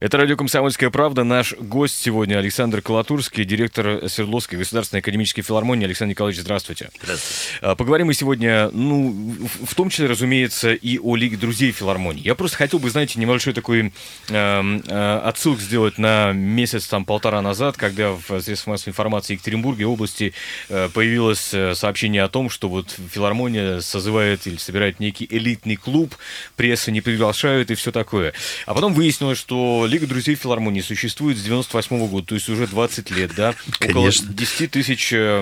Это радио «Комсомольская правда». Наш гость сегодня Александр Колотурский, директор Свердловской государственной академической филармонии. Александр Николаевич, здравствуйте. Здравствуйте. А, поговорим мы сегодня, ну, в том числе, разумеется, и о Лиге друзей филармонии. Я просто хотел бы, знаете, небольшой такой э, э, отсылку сделать на месяц, там, полтора назад, когда в средствах массовой информации Екатеринбурге области э, появилось э, сообщение о том, что вот филармония созывает или собирает некий элитный клуб, пресса не приглашают и все такое. А потом выяснилось, что Лига друзей филармонии существует с 98 года, то есть уже 20 лет, да? Конечно. Около 10 тысяч, э,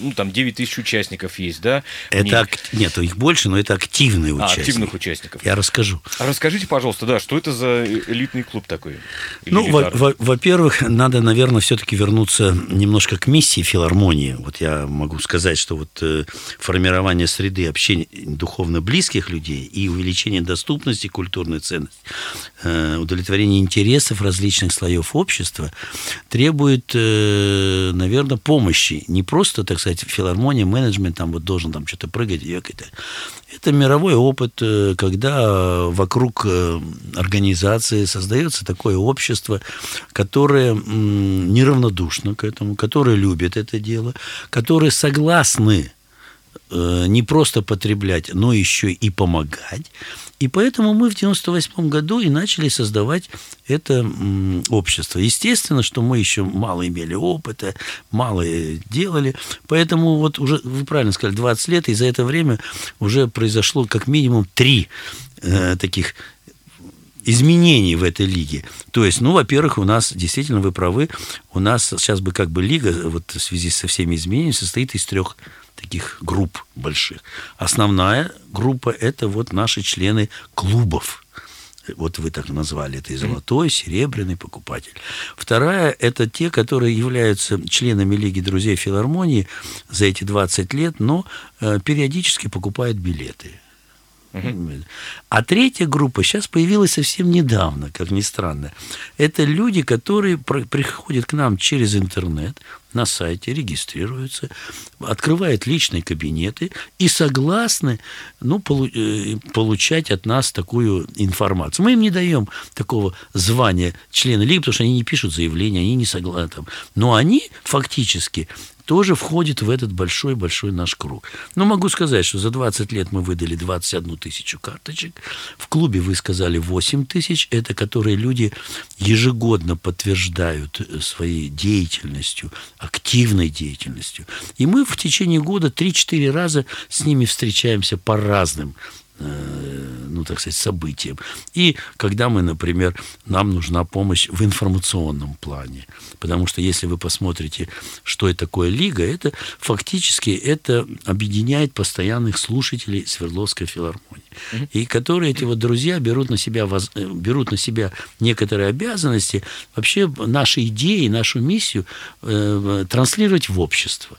ну, там 9 тысяч участников есть, да? Это ак- Нет, их больше, но это активные А, участники. активных участников. Я расскажу. А расскажите, пожалуйста, да, что это за элитный клуб такой? Или Ну, во- элитарный? во- во-первых, надо, наверное, все-таки вернуться немножко к миссии филармонии. Вот я могу сказать, что вот э, формирование среды общения духовно близких людей и увеличение доступности культурной ценности, э, удовлетворение интересов различных слоев общества требует, э, наверное, помощи. Не просто, так сказать, филармония, менеджмент там вот должен там что-то прыгать, ёкать. Это мировой опыт, э, когда вокруг э, организации создается такое общество, которое неравнодушно к этому, которое любит это дело, которые согласны не просто потреблять, но еще и помогать. И поэтому мы в 98 году и начали создавать это общество. Естественно, что мы еще мало имели опыта, мало э, делали. Поэтому вот уже, вы правильно сказали, 20 лет, и за это время уже произошло как минимум три э, таких изменений в этой лиге. То есть, ну, во-первых, у нас, действительно, вы правы, у нас сейчас бы как бы лига, вот в связи со всеми изменениями, состоит из трех таких групп больших. Основная группа – это вот наши члены клубов. Вот вы так назвали это и золотой, серебряный покупатель. Вторая – это те, которые являются членами Лиги друзей филармонии за эти 20 лет, но э, периодически покупают билеты. А третья группа сейчас появилась совсем недавно, как ни странно. Это люди, которые приходят к нам через интернет, на сайте, регистрируются, открывают личные кабинеты и согласны ну, э, получать от нас такую информацию. Мы им не даем такого звания члена лиги, потому что они не пишут заявления, они не согласны. Но они фактически тоже входит в этот большой-большой наш круг. Но могу сказать, что за 20 лет мы выдали 21 тысячу карточек. В клубе вы сказали 8 тысяч. Это которые люди ежегодно подтверждают э, своей деятельностью, активной деятельностью. И мы в течение года 3-4 раза с ними встречаемся по разным ну, так сказать, событиям. И когда мы, например, нам нужна помощь в информационном плане. Потому что если вы посмотрите, что это такое лига, это фактически это объединяет постоянных слушателей Свердловской филармонии. И которые эти вот друзья берут на себя, воз- э, берут на себя некоторые обязанности, вообще наши идеи, нашу миссию э, транслировать в общество.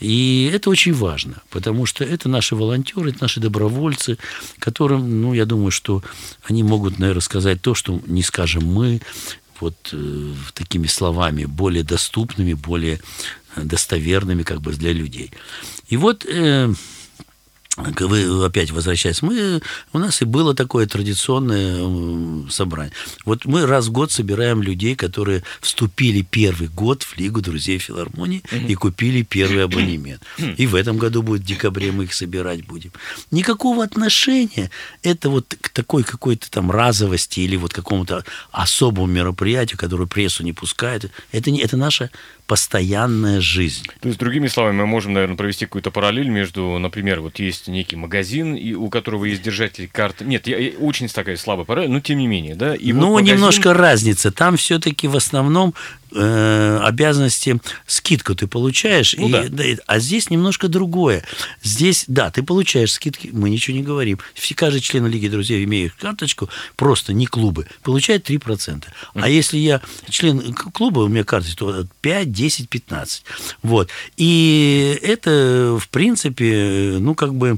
И это очень важно, потому что это наши волонтеры, это наши добровольцы, которым, ну, я думаю, что они могут, наверное, сказать то, что не скажем мы, вот э, такими словами, более доступными, более э, достоверными как бы для людей. И вот э, вы опять возвращаясь, мы, у нас и было такое традиционное собрание. Вот мы раз в год собираем людей, которые вступили первый год в Лигу друзей филармонии и купили первый абонемент. И в этом году будет в декабре мы их собирать будем. Никакого отношения это вот к такой какой-то там разовости или вот какому-то особому мероприятию, которое прессу не пускает. Это, не, это наша постоянная жизнь. То есть, другими словами, мы можем, наверное, провести какую-то параллель между, например, вот есть некий магазин, и у которого есть держатель карты. Нет, я, я- очень такая слабая параллель, но тем не менее, да. И вот ну, магазин- немножко разница. Там все-таки в основном э, обязанности скидку ты получаешь, Ну и- да. да, а здесь немножко другое. Здесь, да, ты получаешь скидки, мы ничего не говорим. Все, каждый член Лиги Друзей, имея карточку, просто не клубы, получает 3%. А если я член клуба, у меня карточка, то 5, 10, 15. Вот. И это, в принципе, ну, как бы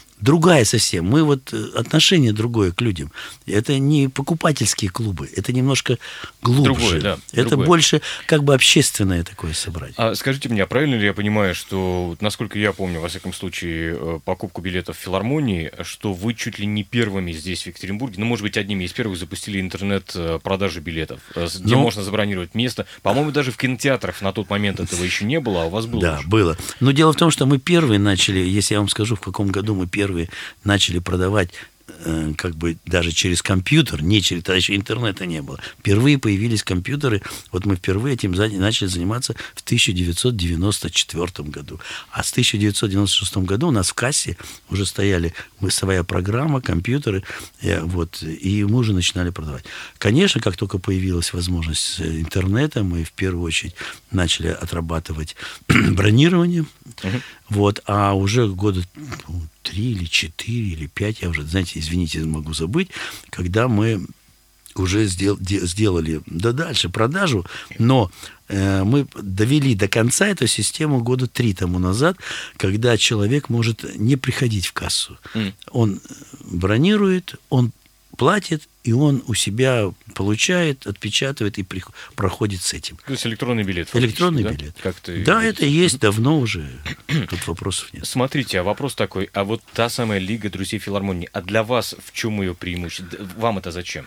другая совсем. Мы вот э, отношение другое к людям. Это не покупательские клубы, это немножко глубже. Другое, да. Это другое. больше как бы общественное такое собрание. А скажите мне, а правильно ли я понимаю, что, насколько я помню, во всяком случае, э, покупку билетов в филармонии, что вы чуть ли не первыми здесь, в Екатеринбурге, ну, может быть, одними из первых запустили интернет-продажи э, билетов, где ну, можно забронировать место. По-моему, даже в кинотеатрах на тот момент этого еще не было, а у вас было Да, уже. было. Но дело в том, что мы первые начали, если я вам скажу, в каком году мы первые начали продавать Э, как бы даже через компьютер, не через, тогда еще интернета не было. Впервые появились компьютеры, вот мы впервые этим начали заниматься в 1994 году. А с 1996 году у нас в кассе уже стояли своя программа, компьютеры, э, вот, и мы уже начинали продавать. Конечно, как только появилась возможность интернета, мы в первую очередь начали отрабатывать бронирование, uh-huh. Вот, а уже года три или четыре или пять, я уже, знаете, извините, могу забыть, когда мы уже сдел, де, сделали, да дальше, продажу, но э, мы довели до конца эту систему года три тому назад, когда человек может не приходить в кассу. Mm. Он бронирует, он платит, и он у себя получает, отпечатывает и проходит с этим. То есть электронный билет. Электронный да? билет. Как ты да, это есть давно уже. Тут вопросов нет. Смотрите, а вопрос такой, а вот та самая Лига друзей филармонии, а для вас в чем ее преимущество? Вам это зачем?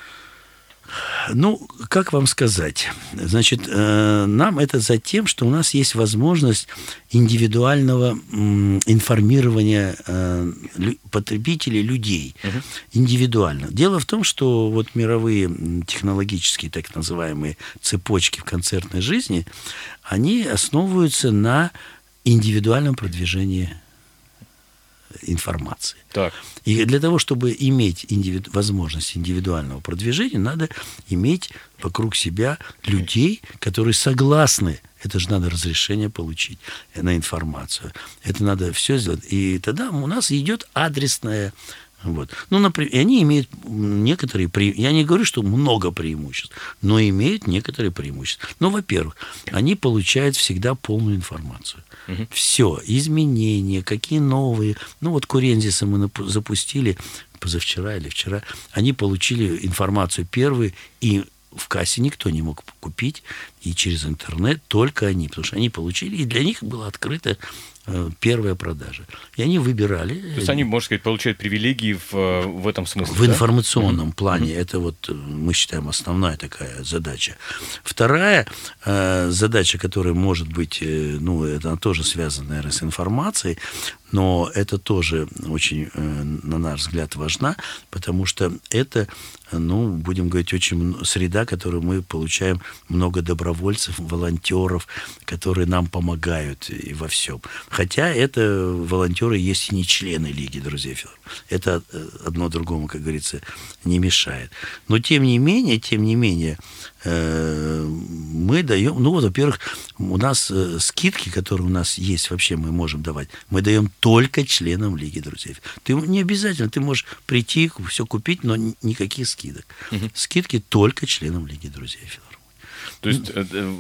Ну, как вам сказать? Значит, э, нам это за тем, что у нас есть возможность индивидуального информирования э, потребителей, людей. Угу. Индивидуально. Дело в том, что вот мировые технологические, так называемые, цепочки в концертной жизни, они основываются на индивидуальном продвижении информации. Так. И для того, чтобы иметь индивиду... возможность индивидуального продвижения, надо иметь вокруг себя людей, которые согласны. Это же надо разрешение получить на информацию. Это надо все сделать. И тогда у нас идет адресная вот. Ну, например, и они имеют некоторые преимущества. Я не говорю, что много преимуществ, но имеют некоторые преимущества. Ну, во-первых, они получают всегда полную информацию. Угу. Все, изменения, какие новые. Ну, вот Курензиса мы запустили позавчера или вчера. Они получили информацию первые, и в кассе никто не мог купить, и через интернет только они, потому что они получили, и для них была открыта Э, первая продажа. И они выбирали. То есть они, можно сказать, получают привилегии в, э, в этом смысле? В да? информационном mm-hmm. плане. Mm-hmm. Это вот, э, мы считаем, основная такая задача. Вторая э, задача, которая может быть, э, ну, это тоже связана, наверное, с информацией, но это тоже очень, э, на наш взгляд, важна, потому что это, ну, будем говорить, очень среда, которую мы получаем много добровольцев, волонтеров, которые нам помогают и во всем. Хотя это волонтеры есть и не члены Лиги Друзей Филармонии. Это э, одно другому, как говорится, не мешает. Но тем не менее, тем не менее, э, мы даем, ну вот, во-первых, у нас э, скидки, которые у нас есть, вообще мы можем давать, мы даем только членам Лиги Друзей. Ты не обязательно, ты можешь прийти, все купить, но никаких скидок. Угу. Скидки только членам Лиги Друзей Филармонии. То есть э, э,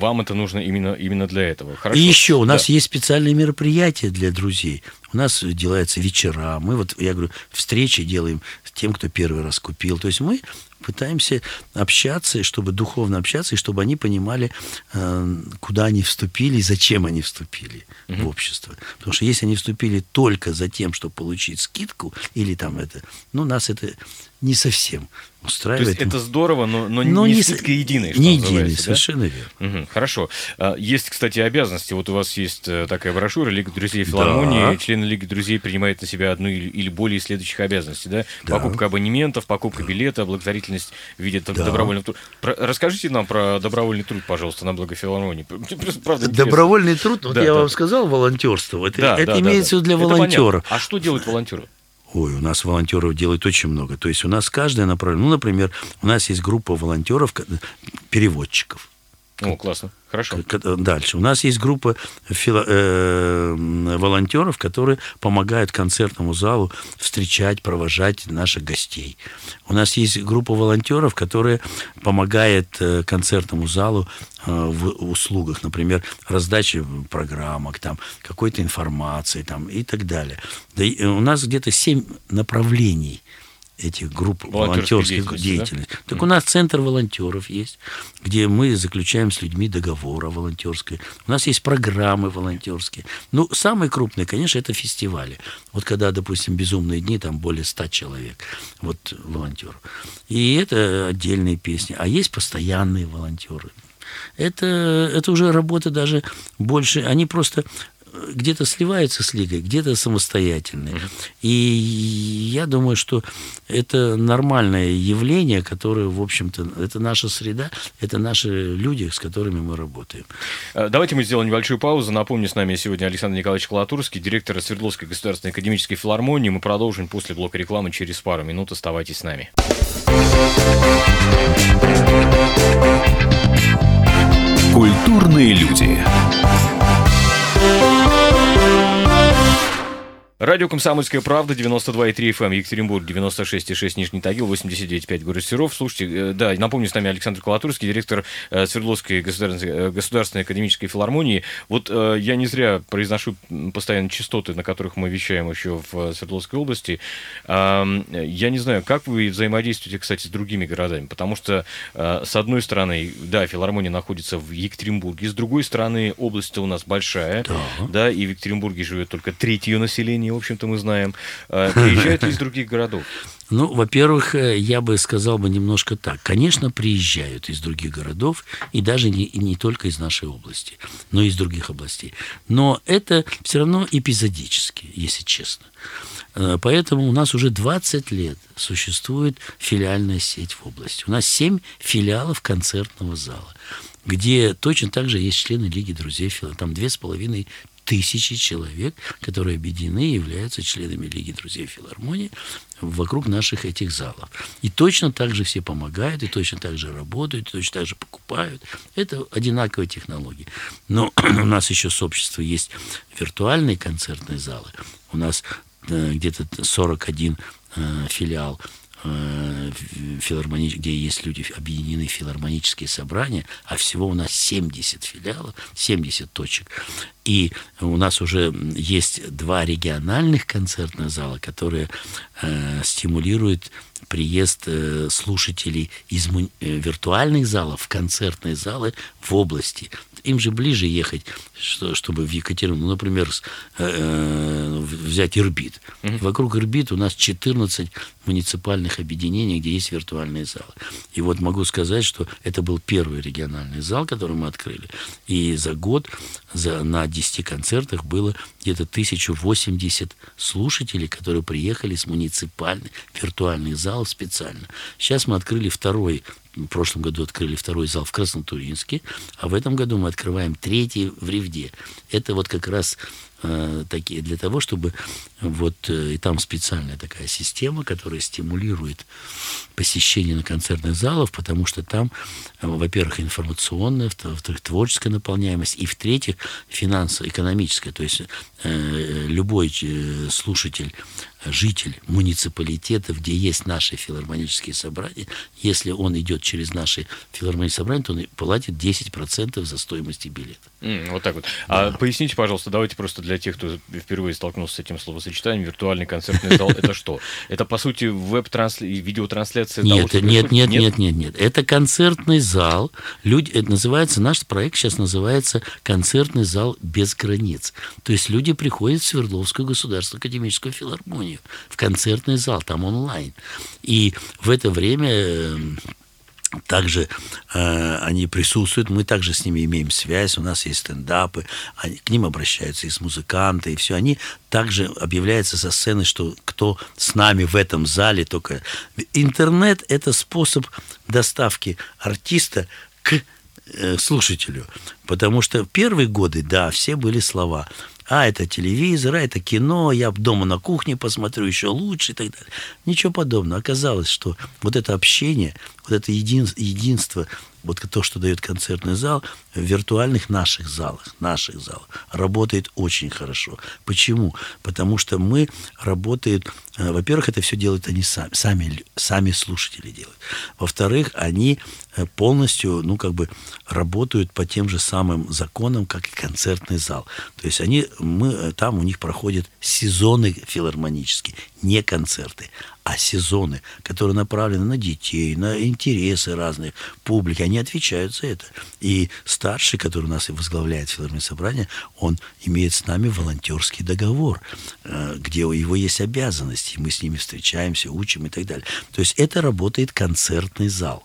вам это нужно именно, именно для этого. Хорошо. И еще у нас да. есть специальные мероприятия для друзей. У нас делаются вечера. Мы вот, я говорю, встречи делаем с тем, кто первый раз купил. То есть мы пытаемся общаться, чтобы духовно общаться, и чтобы они понимали, э, куда они вступили и зачем они вступили угу. в общество. Потому что если они вступили только за тем, чтобы получить скидку, или там это, ну, нас это не совсем устраивает. То есть это здорово, но, но, но не, не скидка единая, что Не единая, да? совершенно верно. Угу, хорошо. А, есть, кстати, обязанности. Вот у вас есть э, такая брошюра «Лига друзей филармонии». Да. Члены Лиги друзей принимают на себя одну или, более следующих обязанностей. Да? Да. Покупка абонементов, покупка билета, благотворительность в виде да. добровольного труда. Расскажите нам про добровольный труд, пожалуйста, на благо филармонии. Правда, добровольный труд, вот да, я да. вам сказал, волонтерство. Это, да, это да, имеется да, да. для волонтера. А что делают волонтеры? Ой, у нас волонтеров делают очень много. То есть у нас каждое направление, ну, например, у нас есть группа волонтеров, переводчиков. О, классно. Хорошо. Дальше. У нас есть группа фило, э, волонтеров, которые помогают концертному залу встречать, провожать наших гостей. У нас есть группа волонтеров, которые помогает э, концертному залу э, в услугах, например, раздачи программок, там, какой-то информации там, и так далее. Да, и у нас где-то семь направлений этих групп волонтерской деятельности. деятельности. Да? Так у нас центр волонтеров есть, где мы заключаем с людьми договор о волонтерской. У нас есть программы волонтерские. Ну, самые крупные, конечно, это фестивали. Вот когда, допустим, «Безумные дни», там более ста человек, вот волонтеров. И это отдельные песни. А есть постоянные волонтеры. Это, это уже работа даже больше. Они просто где-то сливаются с лигой, где-то самостоятельные. И я думаю, что это нормальное явление, которое, в общем-то, это наша среда, это наши люди, с которыми мы работаем. Э, давайте мы сделаем небольшую паузу. Напомню, с нами сегодня Александр Николаевич Колотурский, директор Свердловской государственной академической филармонии. Мы продолжим после блока рекламы через пару минут. Оставайтесь с нами. Культурные люди. Радио «Комсомольская правда», 92,3 FM, эм, Екатеринбург, 96,6 Нижний Тагил, 89,5 город Серов. Слушайте, э, да, напомню, с нами Александр Колотурский, директор э, Свердловской государственной, э, государственной академической филармонии. Вот я не зря произношу постоянно частоты, на которых мы вещаем еще в Свердловской области. Я не знаю, как вы взаимодействуете, кстати, с другими городами, потому что, с одной стороны, да, филармония находится в Екатеринбурге, с другой стороны, область у нас большая, да, да и в Екатеринбурге живет только треть ее населения, в общем-то, мы знаем. А, приезжают из других городов? Ну, во-первых, э, я бы сказал бы немножко так. Конечно, приезжают из других городов, и даже не, не только из нашей области, но и из других областей. Но это все равно эпизодически, если честно. Э, поэтому у нас уже 20 лет существует филиальная сеть в области. У нас 7 филиалов концертного зала где точно так же есть члены Лиги друзей Фила. Там две с половиной тысячи человек, которые объединены и являются членами Лиги друзей филармонии вокруг наших этих залов. И точно так же все помогают, и точно так же работают, и точно так же покупают. Это одинаковые технологии. Но у нас еще с общества есть виртуальные концертные залы. У нас э, где-то 41 э, филиал Э, филармони... где есть люди, объединены филармонические собрания, а всего у нас 70 филиалов, 70 точек. И у нас уже есть два региональных концертных зала, которые э, стимулируют приезд э, слушателей из э, виртуальных залов в концертные залы в области им же ближе ехать, что, чтобы в Екатеринбург, ну, например, э, э, взять Ирбит. Mm-hmm. Вокруг Ирбит у нас 14 муниципальных объединений, где есть виртуальные залы. И вот могу сказать, что это был первый региональный зал, который мы открыли. И за год за, на 10 концертах было где-то 1080 слушателей, которые приехали с муниципальных виртуальных залов специально. Сейчас мы открыли второй в прошлом году открыли второй зал в Краснотуринске, а в этом году мы открываем третий в Ревде. Это вот как раз э, такие для того, чтобы вот э, и там специальная такая система, которая стимулирует посещение на концертных залов, потому что там, э, во-первых, информационная, во-вторых, творческая наполняемость, и в-третьих, финансово-экономическая. То есть любой слушатель житель муниципалитета, где есть наши филармонические собрания, если он идет через наши филармонические собрания, то он платит 10% за стоимость билета. Mm, вот так вот. А да. А поясните, пожалуйста, давайте просто для тех, кто впервые столкнулся с этим словосочетанием, словосочетание виртуальный концертный зал это что? Это по сути веб-видеотрансляция нет, того, нет, нет, нет, нет, нет. Это концертный зал. Люди, это называется наш проект сейчас называется концертный зал без границ. То есть люди приходят в Свердловскую государственную академическую филармонию в концертный зал, там онлайн. И в это время эм, также э, они присутствуют, мы также с ними имеем связь, у нас есть стендапы, они, к ним обращаются из музыканты, и все. Они также объявляются со сцены, что кто с нами в этом зале, только... Интернет – это способ доставки артиста к э, слушателю. Потому что первые годы, да, все были слова – а это телевизор, а это кино, я дома на кухне посмотрю еще лучше и так далее. Ничего подобного. Оказалось, что вот это общение вот это един, единство, вот то, что дает концертный зал, в виртуальных наших залах, наших залах, работает очень хорошо. Почему? Потому что мы работаем, э, во-первых, это все делают они сами, сами, сами слушатели делают. Во-вторых, они э, полностью, ну, как бы работают по тем же самым законам, как и концертный зал. То есть они, мы, э, там у них проходят сезоны филармонические, не концерты, а сезоны, которые направлены на детей, на интересы разных публики, они отвечают за это. И старший, который у нас и возглавляет филармонное собрание, он имеет с нами волонтерский договор, э, где у его есть обязанности, мы с ними встречаемся, учим и так далее. То есть это работает концертный зал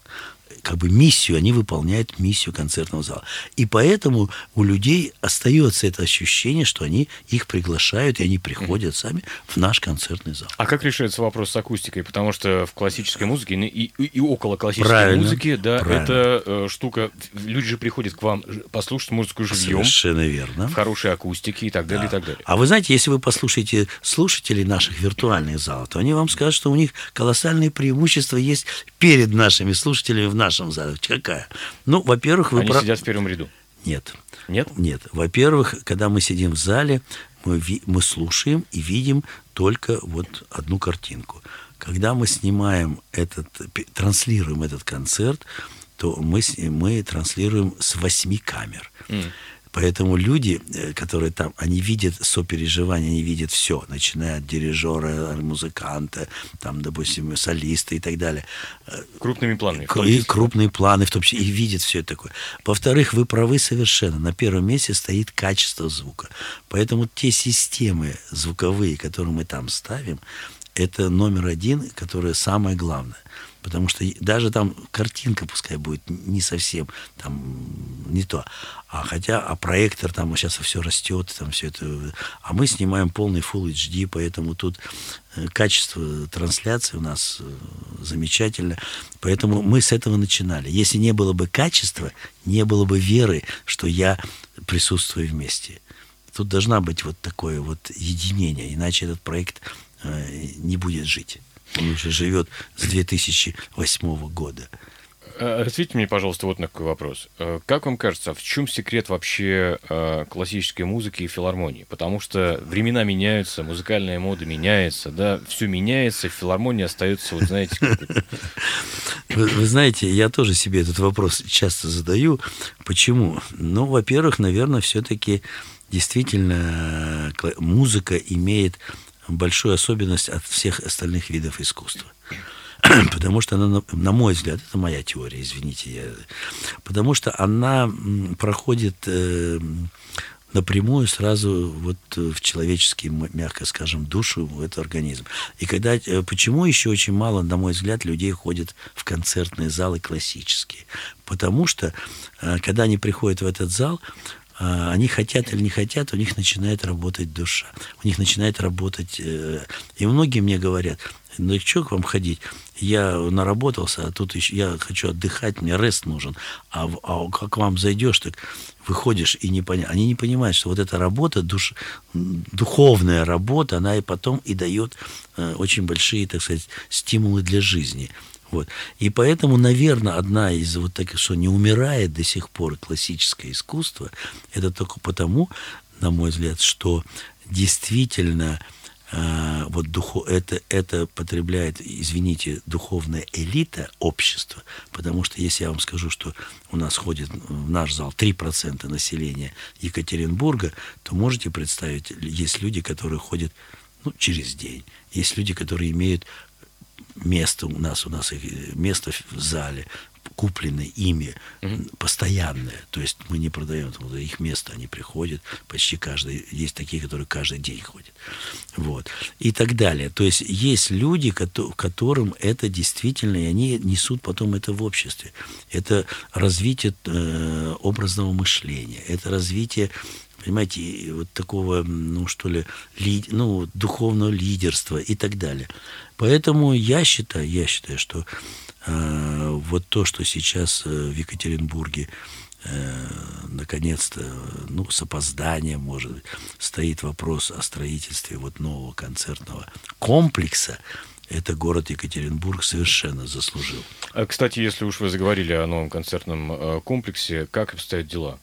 как бы миссию, они выполняют миссию концертного зала. И поэтому у людей остается это ощущение, что они их приглашают, и они приходят сами в наш концертный зал. А как решается вопрос с акустикой? Потому что в классической музыке и, и, и около классической правильно, музыки, да, правильно. это э, штука, люди же приходят к вам послушать музыку живьем. Совершенно верно. В хорошей акустике и так далее, да. и так далее. А вы знаете, если вы послушаете слушателей наших виртуальных залов, то они вам скажут, что у них колоссальные преимущества есть перед нашими слушателями в нашем зале. Какая? Ну, во-первых, вы... Они про... сидят в первом ряду. Нет. Нет? Нет. Во-первых, когда мы сидим в зале, мы, ви... мы слушаем и видим только вот одну картинку. Когда мы снимаем этот, транслируем этот концерт, то мы, мы транслируем с восьми камер. Mm. Поэтому люди, э, которые там, они видят сопереживание, они видят все, начиная от дирижера, музыканта, там, допустим, солиста и так далее. Э, крупными планами. И крупные планы, в том числе, и видят все это такое. Во-вторых, вы правы совершенно. На первом месте стоит качество звука. Поэтому те системы звуковые, которые мы там ставим, это номер один, которое самое главное. Потому что даже там картинка пускай будет не совсем там не то. А хотя, а проектор там сейчас все растет, там все это. А мы снимаем полный Full HD, поэтому тут э, качество трансляции у нас э, замечательно. Поэтому мы с этого начинали. Если не было бы качества, не было бы веры, что я присутствую вместе. Тут должна быть вот такое вот единение, иначе этот проект э, не будет жить. Он уже живет с 2008 года. Э, ответьте мне, пожалуйста, вот на какой вопрос. Э, как вам кажется, в чем секрет вообще э, классической музыки и филармонии? Потому что времена меняются, музыкальная мода меняется, да, все меняется, филармония остается, вот знаете, вы, вы знаете, я тоже себе этот вопрос часто задаю. Почему? Ну, во-первых, наверное, все-таки действительно музыка имеет большую особенность от всех остальных видов искусства. Потому что она, на мой взгляд, это моя теория, извините, я, потому что она проходит э, напрямую сразу вот в человеческий, мягко скажем, душу, в этот организм. И когда, э, почему еще очень мало, на мой взгляд, людей ходят в концертные залы классические? Потому что, э, когда они приходят в этот зал, они хотят или не хотят, у них начинает работать душа, у них начинает работать... Э, и многие мне говорят, ну и что к вам ходить? Я наработался, а тут еще я хочу отдыхать, мне рест нужен. А, а как вам зайдешь, так выходишь и не понимаешь. Они не понимают, что вот эта работа, душ, духовная работа, она и потом и дает э, очень большие, так сказать, стимулы для жизни. Вот. И поэтому, наверное, одна из вот таких, что не умирает до сих пор классическое искусство, это только потому, на мой взгляд, что действительно э, вот духу, это, это потребляет, извините, духовная элита общества, потому что если я вам скажу, что у нас ходит в наш зал 3% населения Екатеринбурга, то можете представить, есть люди, которые ходят ну, через день. Есть люди, которые имеют место у нас, у нас место в зале, купленное ими, угу. постоянное. То есть мы не продаем вот их место, они приходят, почти каждый, есть такие, которые каждый день ходят. Вот. И так далее. То есть есть люди, которым это действительно, и они несут потом это в обществе. Это развитие э, образного мышления, это развитие понимаете, вот такого, ну что ли, ли, ну, духовного лидерства и так далее. Поэтому я считаю, я считаю, что э, вот то, что сейчас э, в Екатеринбурге э, наконец-то, ну, с опозданием, может быть, стоит вопрос о строительстве вот нового концертного комплекса, это город Екатеринбург совершенно заслужил. А, кстати, если уж вы заговорили о новом концертном э, комплексе, как обстоят дела?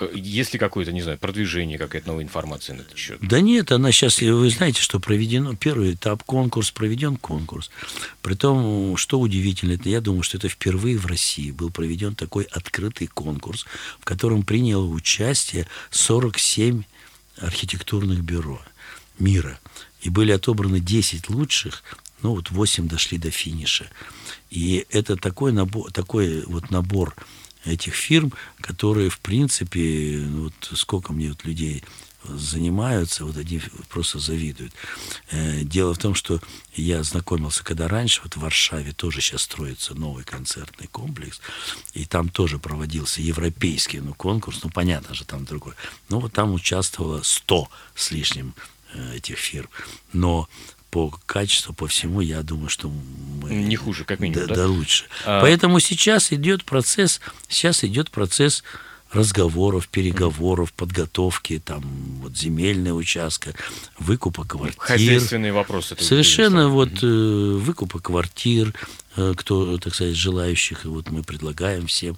Э, есть ли какое-то, не знаю, продвижение, какая-то новая информация на этот счет? Да нет, она сейчас, вы знаете, что проведено, первый этап конкурс, проведен конкурс. Притом, что удивительно, это я думаю, что это впервые в России был проведен такой открытый конкурс, в котором приняло участие 47 архитектурных бюро мира. И были отобраны 10 лучших, ну вот 8 дошли до финиша. И это такой набор, такой вот набор этих фирм, которые, в принципе, ну вот сколько мне вот людей занимаются, вот они просто завидуют. Э, дело в том, что я знакомился, когда раньше, вот в Варшаве тоже сейчас строится новый концертный комплекс, и там тоже проводился европейский ну, конкурс, ну, понятно же, там другой. Ну, вот там участвовало 100 с лишним э, этих фирм. Но по качеству, по всему, я думаю, что мы... Не хуже, как минимум, да? Да, да лучше. А... Поэтому сейчас идет процесс, сейчас идет процесс разговоров, переговоров, подготовки, там, вот, земельная участка, выкупа квартир. Хозяйственные вопросы. Совершенно вот э, выкупа квартир, кто, так сказать, желающих, вот мы предлагаем всем.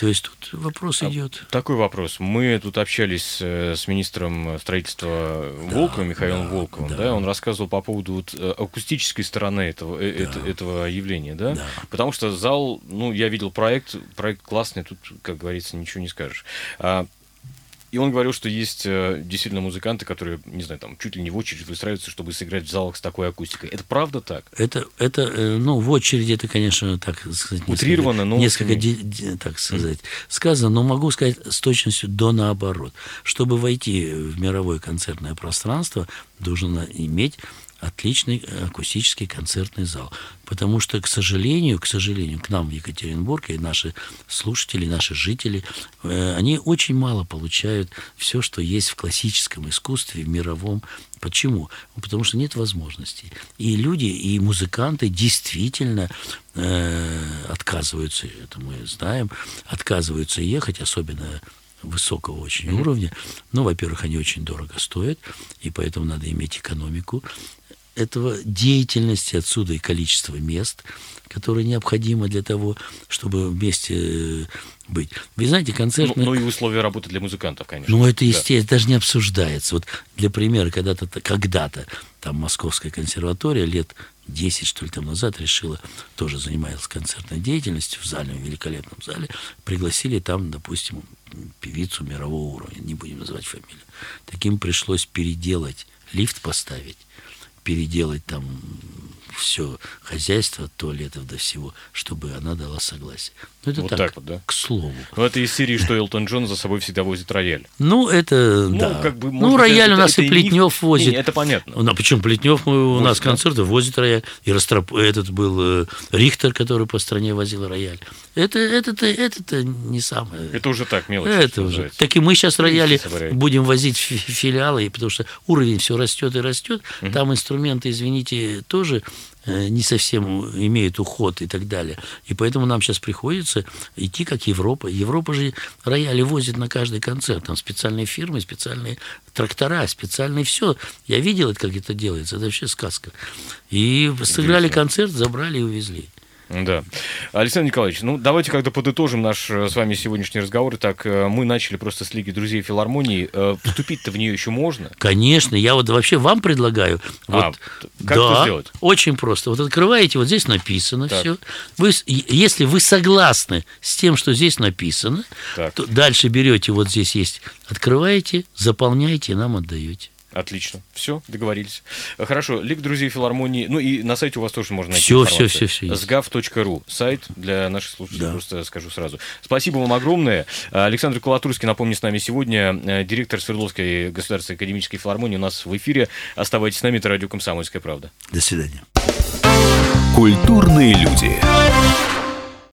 То есть тут вопрос а идет. Такой вопрос. Мы тут общались э, с министром строительства Волковым, да, Михаилом да, Волковым, да. да, он рассказывал по поводу вот, э, акустической стороны этого, да. это, этого явления, да? да? Потому что зал, ну, я видел проект, проект классный, тут, как говорится, ничего не скажешь. А и он говорил, что есть э, действительно музыканты, которые, не знаю, там чуть ли не в очередь выстраиваются, чтобы сыграть в залах с такой акустикой. Это правда так? Это, это э, ну, в очереди это, конечно, так сказать, утрировано, но несколько, де, так сказать, сказано, но могу сказать с точностью до наоборот. Чтобы войти в мировое концертное пространство, должен иметь отличный акустический концертный зал. Потому что, к сожалению, к сожалению, к нам в Екатеринбург и наши слушатели, наши жители, э, они очень мало получают все, что есть в классическом искусстве, в мировом. Почему? Ну, потому что нет возможностей. И люди, и музыканты действительно э, отказываются, это мы знаем, отказываются ехать, особенно высокого очень уровня. Ну, во-первых, они очень дорого стоят, и поэтому надо иметь экономику этого деятельности, отсюда и количество мест, которые необходимо для того, чтобы вместе э, быть. Вы знаете, концертные... Ну, ну и условия работы для музыкантов, конечно. Ну, это, естественно, да. даже не обсуждается. Вот для примера, когда-то, когда-то там Московская консерватория лет 10, что ли, там назад решила, тоже занималась концертной деятельностью в зале, в великолепном зале, пригласили там, допустим, певицу мирового уровня, не будем называть фамилию. Таким пришлось переделать, лифт поставить, переделать там все хозяйство, туалетов до всего, чтобы она дала согласие. Ну, это вот так, так вот, да? к слову. Ну, это из серии, что Элтон Джон за собой всегда возит рояль. Ну, это, ну, да. Как бы, ну, рояль у нас это, и Плетнев не... возит. Не, не, это понятно. Ну, а почему Плетнев у возит, нас да? концерты возит рояль. И Растроп... этот был э, Рихтер, который по стране возил рояль. Это, это-то, это-то не самое. Это уже так, мелочь. Это уже. Называется. Так и мы сейчас рояли будем возить филиалы, потому что уровень все растет и растет. Угу. Там инструменты, извините, тоже Э, не совсем имеют уход и так далее. И поэтому нам сейчас приходится идти как Европа. Европа же рояли возит на каждый концерт. Там специальные фирмы, специальные трактора, специальные все. Я видел, как это делается. Это вообще сказка. И сыграли концерт, забрали и увезли. Да. Александр Николаевич, ну давайте как-то подытожим наш э, с вами сегодняшний разговор. Так, э, мы начали просто с Лиги друзей филармонии. Э, вступить-то в нее еще можно? Конечно. Я вот вообще вам предлагаю. А, вот, как да, это сделать? Очень просто. Вот открываете, вот здесь написано так. все. Вы, если вы согласны с тем, что здесь написано, так. то дальше берете, вот здесь есть, открываете, заполняете и нам отдаете. Отлично. Все, договорились. Хорошо. Лик друзей филармонии. Ну и на сайте у вас тоже можно найти все. Все, все, все. Сгав.ру. Сайт для наших слушателей, да. просто скажу сразу. Спасибо вам огромное. Александр Колотурский, напомню, с нами сегодня э, директор Свердловской государственной академической филармонии у нас в эфире. Оставайтесь с нами, это радио «Комсомольская правда». До свидания. Культурные люди.